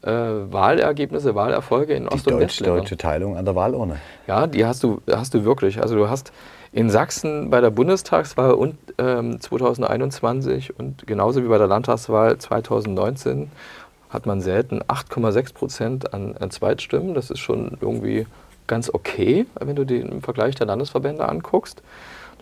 äh, Wahlergebnisse, Wahlerfolge in Ost- die und Deutsch, Westländern. deutsche Teilung an der Wahlurne. Ja, die hast du, hast du wirklich. Also du hast in Sachsen bei der Bundestagswahl und, ähm, 2021 und genauso wie bei der Landtagswahl 2019 hat man selten 8,6 Prozent an, an Zweitstimmen. Das ist schon irgendwie ganz okay, wenn du den Vergleich der Landesverbände anguckst.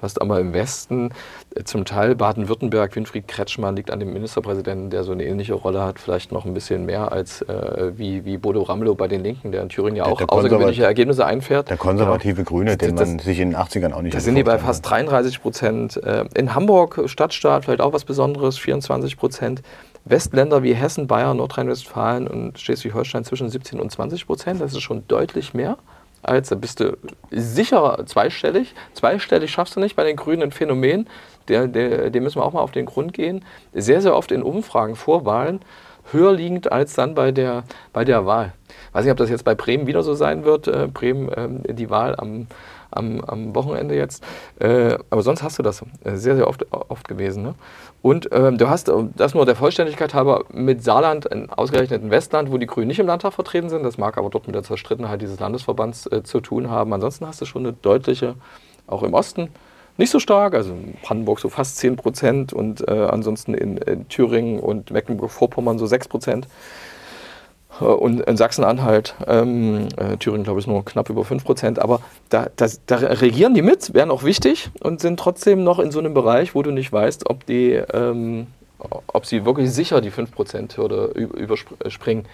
Du hast aber im Westen äh, zum Teil Baden-Württemberg, Winfried Kretschmann liegt an dem Ministerpräsidenten, der so eine ähnliche Rolle hat, vielleicht noch ein bisschen mehr als äh, wie, wie Bodo Ramelow bei den Linken, der in Thüringen ja auch der, der außergewöhnliche Ergebnisse einfährt. Der konservative ja. Grüne, den das, man sich in den 80ern auch nicht Da sind die bei fast 33 Prozent. Äh, in Hamburg, Stadtstaat, vielleicht auch was Besonderes, 24 Prozent. Westländer wie Hessen, Bayern, Nordrhein-Westfalen und Schleswig-Holstein zwischen 17 und 20 Prozent. Das ist schon deutlich mehr als, da bist du sicher zweistellig. Zweistellig schaffst du nicht bei den Grünen ein Phänomen, der, der, dem müssen wir auch mal auf den Grund gehen. Sehr, sehr oft in Umfragen vor Wahlen höher liegend als dann bei der, bei der Wahl. Weiß nicht, ob das jetzt bei Bremen wieder so sein wird. Äh, Bremen, äh, die Wahl am, am, am Wochenende jetzt. Äh, aber sonst hast du das äh, sehr, sehr oft, oft gewesen. Ne? Und ähm, du hast, das nur der Vollständigkeit halber, mit Saarland, ein ausgerechneten Westland, wo die Grünen nicht im Landtag vertreten sind. Das mag aber dort mit der Zerstrittenheit dieses Landesverbands äh, zu tun haben. Ansonsten hast du schon eine deutliche, auch im Osten, nicht so stark, also in Brandenburg so fast 10 Prozent und äh, ansonsten in, in, Thüringen und Mecklenburg-Vorpommern so 6 Prozent. Äh, und in Sachsen-Anhalt, ähm, äh, Thüringen glaube ich nur knapp über 5 Prozent, aber da, das, da, regieren die mit, wären auch wichtig und sind trotzdem noch in so einem Bereich, wo du nicht weißt, ob, die, ähm, ob sie wirklich sicher die 5%-Hürde überspringen.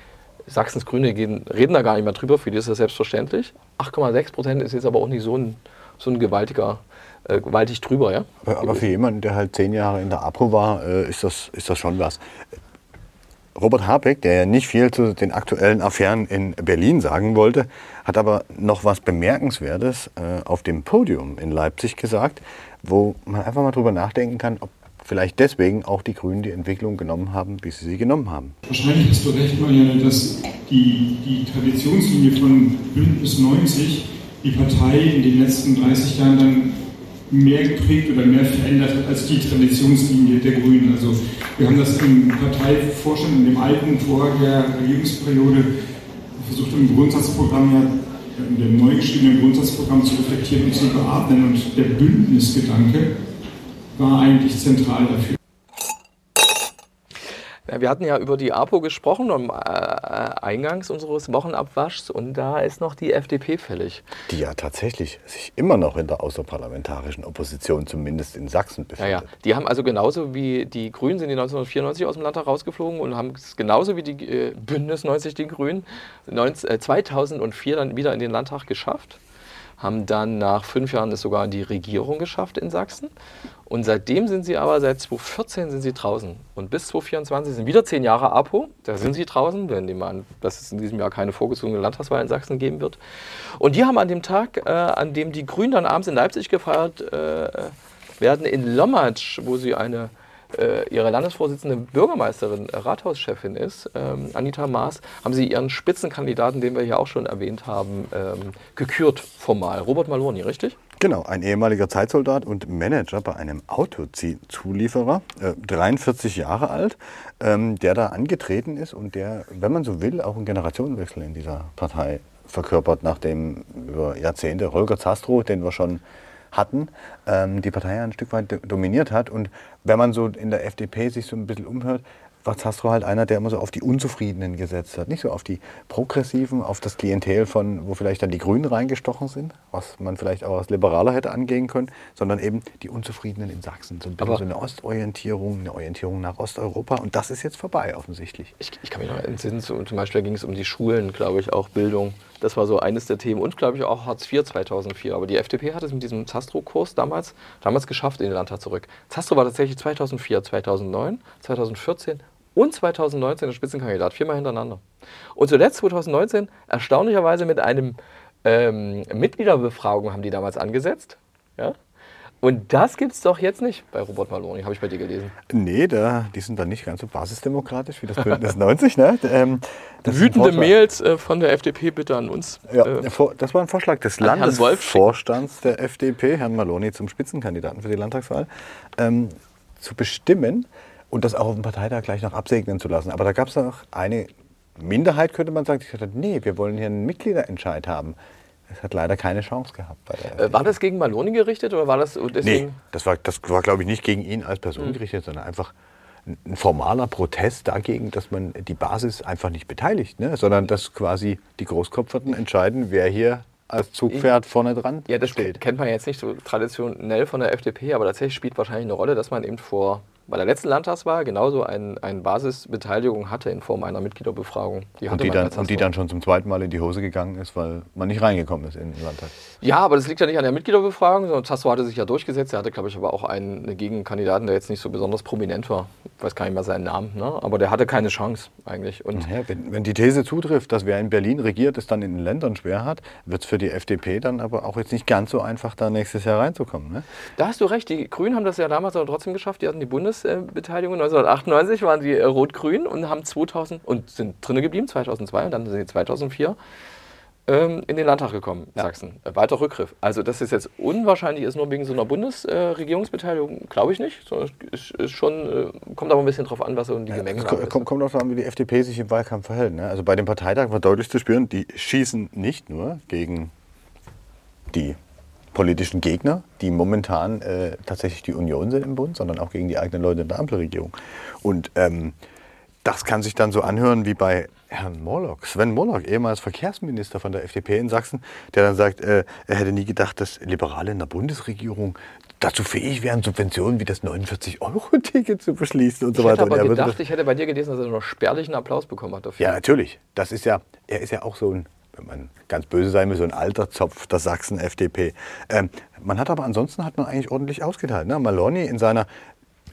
Sachsens Grüne gehen, reden da gar nicht mehr drüber, für die ist das selbstverständlich. 8,6 Prozent ist jetzt aber auch nicht so ein, so ein gewaltiger, äh, gewaltig drüber. Ja? Aber, für jemanden, der halt zehn Jahre in der APRO war, äh, ist, das, ist das schon was. Robert Habeck, der ja nicht viel zu den aktuellen Affären in Berlin sagen wollte, hat aber noch was Bemerkenswertes äh, auf dem Podium in Leipzig gesagt, wo man einfach mal drüber nachdenken kann, ob vielleicht deswegen auch die Grünen die Entwicklung genommen haben, wie sie sie genommen haben. Wahrscheinlich hast du recht, Marianne, dass die, die Traditionslinie von Bündnis 90 die Partei in den letzten 30 Jahren dann mehr geprägt oder mehr verändert als die Traditionslinie der Grünen. Also wir haben das im Parteivorstand in dem alten vor der Regierungsperiode versucht im Grundsatzprogramm ja in dem neu geschriebenen Grundsatzprogramm zu reflektieren und zu beatmen und der Bündnisgedanke war eigentlich zentral dafür. Wir hatten ja über die APO gesprochen, um, äh, eingangs unseres Wochenabwaschs, und da ist noch die FDP fällig. Die ja tatsächlich sich immer noch in der außerparlamentarischen Opposition, zumindest in Sachsen, befindet. Ja, ja. Die haben also genauso wie die Grünen sind die 1994 aus dem Landtag rausgeflogen und haben es genauso wie die äh, Bündnis 90 die Grünen 19, äh, 2004 dann wieder in den Landtag geschafft haben dann nach fünf Jahren es sogar in die Regierung geschafft in Sachsen und seitdem sind sie aber, seit 2014 sind sie draußen. Und bis 2024 sind wieder zehn Jahre APO. Da sind sie draußen, wenn nehmen an, dass es in diesem Jahr keine vorgezogene Landtagswahl in Sachsen geben wird. Und die haben an dem Tag, äh, an dem die Grünen dann abends in Leipzig gefeiert äh, werden, in Lommatsch, wo sie eine äh, ihre Landesvorsitzende Bürgermeisterin, äh, Rathauschefin ist, ähm, Anita Maas, haben sie ihren Spitzenkandidaten, den wir hier auch schon erwähnt haben, ähm, gekürt formal. Robert Maloni, richtig? Genau, ein ehemaliger Zeitsoldat und Manager bei einem Autozulieferer, äh, 43 Jahre alt, ähm, der da angetreten ist und der, wenn man so will, auch einen Generationenwechsel in dieser Partei verkörpert, nachdem über Jahrzehnte Holger Zastro, den wir schon hatten, ähm, die Partei ein Stück weit dominiert hat. Und wenn man so in der FDP sich so ein bisschen umhört, war Zastro halt einer, der immer so auf die Unzufriedenen gesetzt hat. Nicht so auf die Progressiven, auf das Klientel von, wo vielleicht dann die Grünen reingestochen sind, was man vielleicht auch als Liberaler hätte angehen können, sondern eben die Unzufriedenen in Sachsen. So ein bisschen so eine Ostorientierung, eine Orientierung nach Osteuropa. Und das ist jetzt vorbei, offensichtlich. Ich, ich kann mich noch entsinnen, zum Beispiel ging es um die Schulen, glaube ich, auch Bildung. Das war so eines der Themen und, glaube ich, auch Hartz IV 2004. Aber die FDP hat es mit diesem Zastro-Kurs damals, damals geschafft in den Landtag zurück. Zastro war tatsächlich 2004, 2009, 2014 und 2019 der Spitzenkandidat, viermal hintereinander. Und zuletzt 2019 erstaunlicherweise mit einem ähm, Mitgliederbefragung haben die damals angesetzt. Ja? Und das gibt es doch jetzt nicht bei Robert Maloney, habe ich bei dir gelesen. Nee, da, die sind dann nicht ganz so basisdemokratisch wie das Bündnis 90. Ne? Ähm, Wütende Mails äh, von der FDP bitte an uns. Ja, äh, das war ein Vorschlag des Landesvorstands der FDP, Herrn Maloney, zum Spitzenkandidaten für die Landtagswahl, ähm, zu bestimmen, und das auch auf dem Parteitag gleich noch absegnen zu lassen. Aber da gab es auch eine Minderheit, könnte man sagen, die gesagt hat, nee, wir wollen hier einen Mitgliederentscheid haben. Es hat leider keine Chance gehabt. Äh, war das gegen Maloni gerichtet oder war das deswegen? Nee, das war, das war glaube ich, nicht gegen ihn als Person mhm. gerichtet, sondern einfach ein formaler Protest dagegen, dass man die Basis einfach nicht beteiligt, ne? sondern dass quasi die Großkopferten entscheiden, wer hier als Zugpferd vorne dran Ja, das steht. kennt man jetzt nicht so traditionell von der FDP, aber tatsächlich spielt wahrscheinlich eine Rolle, dass man eben vor bei der letzten Landtagswahl genauso eine ein Basisbeteiligung hatte in Form einer Mitgliederbefragung. Die und, die dann, und die dann schon zum zweiten Mal in die Hose gegangen ist, weil man nicht reingekommen ist in den Landtag. Ja, aber das liegt ja nicht an der Mitgliederbefragung, sondern Tasso hatte sich ja durchgesetzt. Er hatte, glaube ich, aber auch einen Gegenkandidaten, der jetzt nicht so besonders prominent war. Ich weiß gar nicht mehr seinen Namen, ne? aber der hatte keine Chance eigentlich. Und naja, wenn, wenn die These zutrifft, dass wer in Berlin regiert, es dann in den Ländern schwer hat, wird es für die FDP dann aber auch jetzt nicht ganz so einfach, da nächstes Jahr reinzukommen. Ne? Da hast du recht. Die Grünen haben das ja damals aber trotzdem geschafft. Die hatten die Bundes Bundesbeteiligung 1998 waren sie rot-grün und haben 2000 und sind drinne geblieben 2002 und dann sind sie 2004 ähm, in den Landtag gekommen, Sachsen. Äh, weiter Rückgriff. Also, dass es jetzt unwahrscheinlich ist, nur wegen so einer Bundesregierungsbeteiligung, glaube ich nicht. Sondern es ist, ist schon, äh, kommt aber ein bisschen drauf an, was so die Es Gemengelage kommt, ist. kommt, kommt auch an, wie die FDP sich im Wahlkampf verhält. Ne? Also bei dem Parteitag war deutlich zu spüren, die schießen nicht nur gegen die politischen Gegner, die momentan äh, tatsächlich die Union sind im Bund, sondern auch gegen die eigenen Leute in der Ampelregierung. Und ähm, das kann sich dann so anhören wie bei Herrn Morlock, Sven Morlock, ehemals Verkehrsminister von der FDP in Sachsen, der dann sagt, äh, er hätte nie gedacht, dass Liberale in der Bundesregierung dazu fähig wären, Subventionen wie das 49-Euro-Ticket zu beschließen und so Ich hätte weiter. Aber er gedacht, ich hätte bei dir gelesen, dass er noch spärlichen Applaus bekommen hat dafür. ja, natürlich. Das ist ja, er ist ja auch so ein, wenn man ganz böse sein will, so ein alter Zopf der Sachsen-FDP. Ähm, man hat aber ansonsten hat man eigentlich ordentlich ausgeteilt. Ne? Maloney in seiner,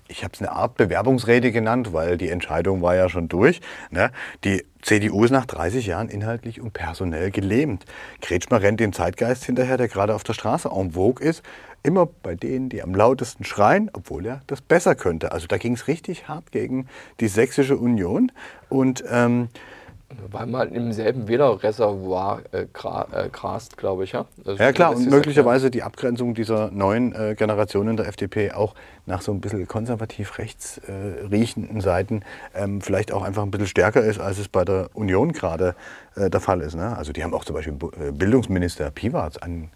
ich habe es eine Art Bewerbungsrede genannt, weil die Entscheidung war ja schon durch. Ne? Die CDU ist nach 30 Jahren inhaltlich und personell gelähmt. Kretschmer rennt dem Zeitgeist hinterher, der gerade auf der Straße en vogue ist. Immer bei denen, die am lautesten schreien, obwohl er das besser könnte. Also da ging es richtig hart gegen die Sächsische Union. Und ähm, Weil man im selben Wählerreservoir äh, gra äh, grast, glaube ich. Ja, Also Ja klar, und möglicherweise die Abgrenzung dieser neuen äh, Generation in der FDP auch nach so ein bisschen konservativ rechts äh, riechenden Seiten ähm, vielleicht auch einfach ein bisschen stärker ist, als es bei der Union gerade äh, der Fall ist. Ne? Also die haben auch zum Beispiel Bildungsminister Piwarz an,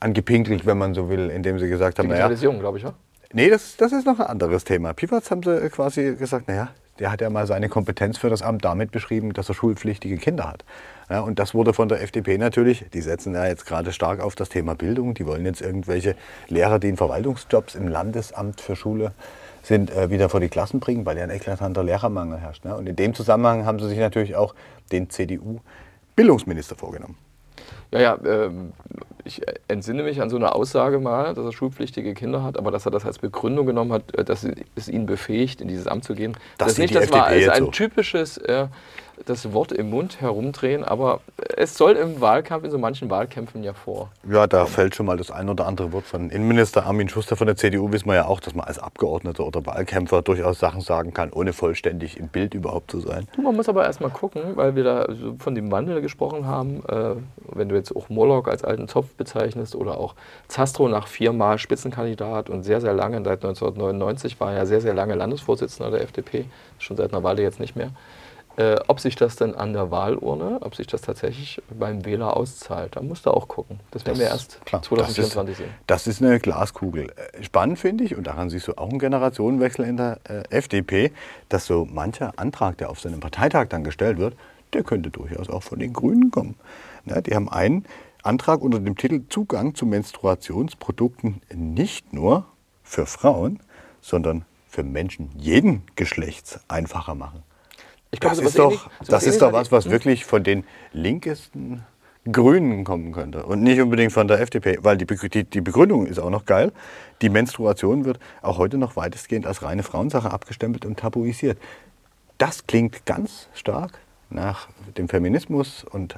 angepinkelt, wenn man so will, indem sie gesagt haben, naja, Digitalisierung, glaube ich. Ja? Nee, das, das ist noch ein anderes Thema. Pivatz haben sie quasi gesagt, naja, der hat ja mal seine Kompetenz für das Amt damit beschrieben, dass er schulpflichtige Kinder hat. Ja, und das wurde von der FDP natürlich, die setzen ja jetzt gerade stark auf das Thema Bildung. Die wollen jetzt irgendwelche Lehrer, die in Verwaltungsjobs im Landesamt für Schule sind, äh, wieder vor die Klassen bringen, weil ja ein eklatanter Lehrermangel herrscht. Ne? Und in dem Zusammenhang haben sie sich natürlich auch den CDU-Bildungsminister vorgenommen. Ja, ja, ähm, ich entsinne mich an so eine Aussage mal, dass er schulpflichtige Kinder hat, aber dass er das als Begründung genommen hat, äh, dass es ihn befähigt, in dieses Amt zu gehen. Das ist sieht nicht, die das war als ein typisches äh, das Wort im Mund herumdrehen, aber es soll im Wahlkampf, in so manchen Wahlkämpfen ja vor. Ja, da fällt schon mal das ein oder andere Wort von Innenminister Armin Schuster von der CDU. Wissen wir ja auch, dass man als Abgeordneter oder Wahlkämpfer durchaus Sachen sagen kann, ohne vollständig im Bild überhaupt zu sein. Du, man muss aber erstmal gucken, weil wir da von dem Wandel gesprochen haben. Äh, wenn du jetzt auch Moloch als alten Zopf bezeichnest oder auch Zastro nach viermal Spitzenkandidat und sehr, sehr lange, seit 1999 war er ja sehr, sehr lange Landesvorsitzender der FDP, schon seit einer Weile jetzt nicht mehr. Äh, ob sich das dann an der Wahlurne, ob sich das tatsächlich beim Wähler auszahlt, da musst du auch gucken. Das werden wir erst klar, 2024 das ist, sehen. Das ist eine Glaskugel. Äh, Spannend finde ich, und daran siehst du auch einen Generationenwechsel in der äh, FDP, dass so mancher Antrag, der auf seinem Parteitag dann gestellt wird, der könnte durchaus auch von den Grünen kommen. Ne, die haben einen Antrag unter dem Titel Zugang zu Menstruationsprodukten nicht nur für Frauen, sondern für Menschen jeden Geschlechts einfacher machen. Ich glaube, das ist doch, ähnlich- das ist doch was, was wirklich von den linkesten Grünen kommen könnte und nicht unbedingt von der FDP, weil die, die, die Begründung ist auch noch geil. Die Menstruation wird auch heute noch weitestgehend als reine Frauensache abgestempelt und tabuisiert. Das klingt ganz stark nach dem Feminismus und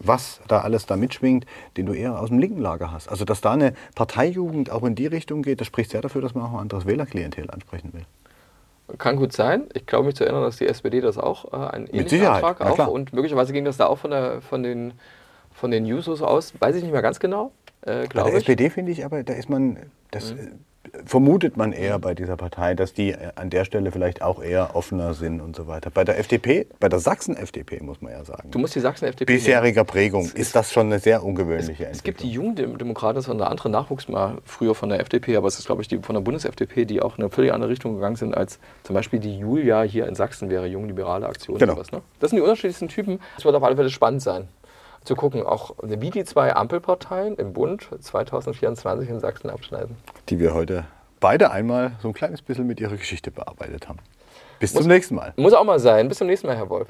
was da alles da mitschwingt, den du eher aus dem linken Lager hast. Also dass da eine Parteijugend auch in die Richtung geht, das spricht sehr dafür, dass man auch ein anderes Wählerklientel ansprechen will. Kann gut sein. Ich glaube mich zu erinnern, dass die SPD das auch, äh, einen ähnlichen Antrag na auch und möglicherweise ging das da auch von, der, von, den, von den Jusos aus, weiß ich nicht mehr ganz genau, äh, Bei der ich. SPD finde ich aber, da ist man, das äh, vermutet man eher bei dieser Partei, dass die äh, an der Stelle vielleicht auch eher offener sind und so weiter. Bei der FDP, bei der Sachsen-FDP muss man ja sagen, Du musst die Sachsen-FDP bisheriger Prägung ist das schon eine sehr ungewöhnliche Es gibt Entwicklung. die Jugenddemokraten, das war eine andere Nachwuchs mal früher von der FDP, aber es ist, glaube ich, die von der Bundes-FDP, die auch in eine völlig andere Richtung gegangen sind, als zum Beispiel die Julia hier in Sachsen wäre, Jungliberale Aktion. Genau. Sowas, ne? Das sind die unterschiedlichsten Typen. Es wird auf alle Fälle spannend sein, zu gucken, auch wie die zwei Ampelparteien im Bund 2024 in Sachsen abschneiden. die wir heute beide einmal so ein kleines bisschen mit ihrer Geschichte bearbeitet haben. Bis Muss- zum nächsten Mal. Muss auch mal sein. Bis zum nächsten Mal, Herr Wolf.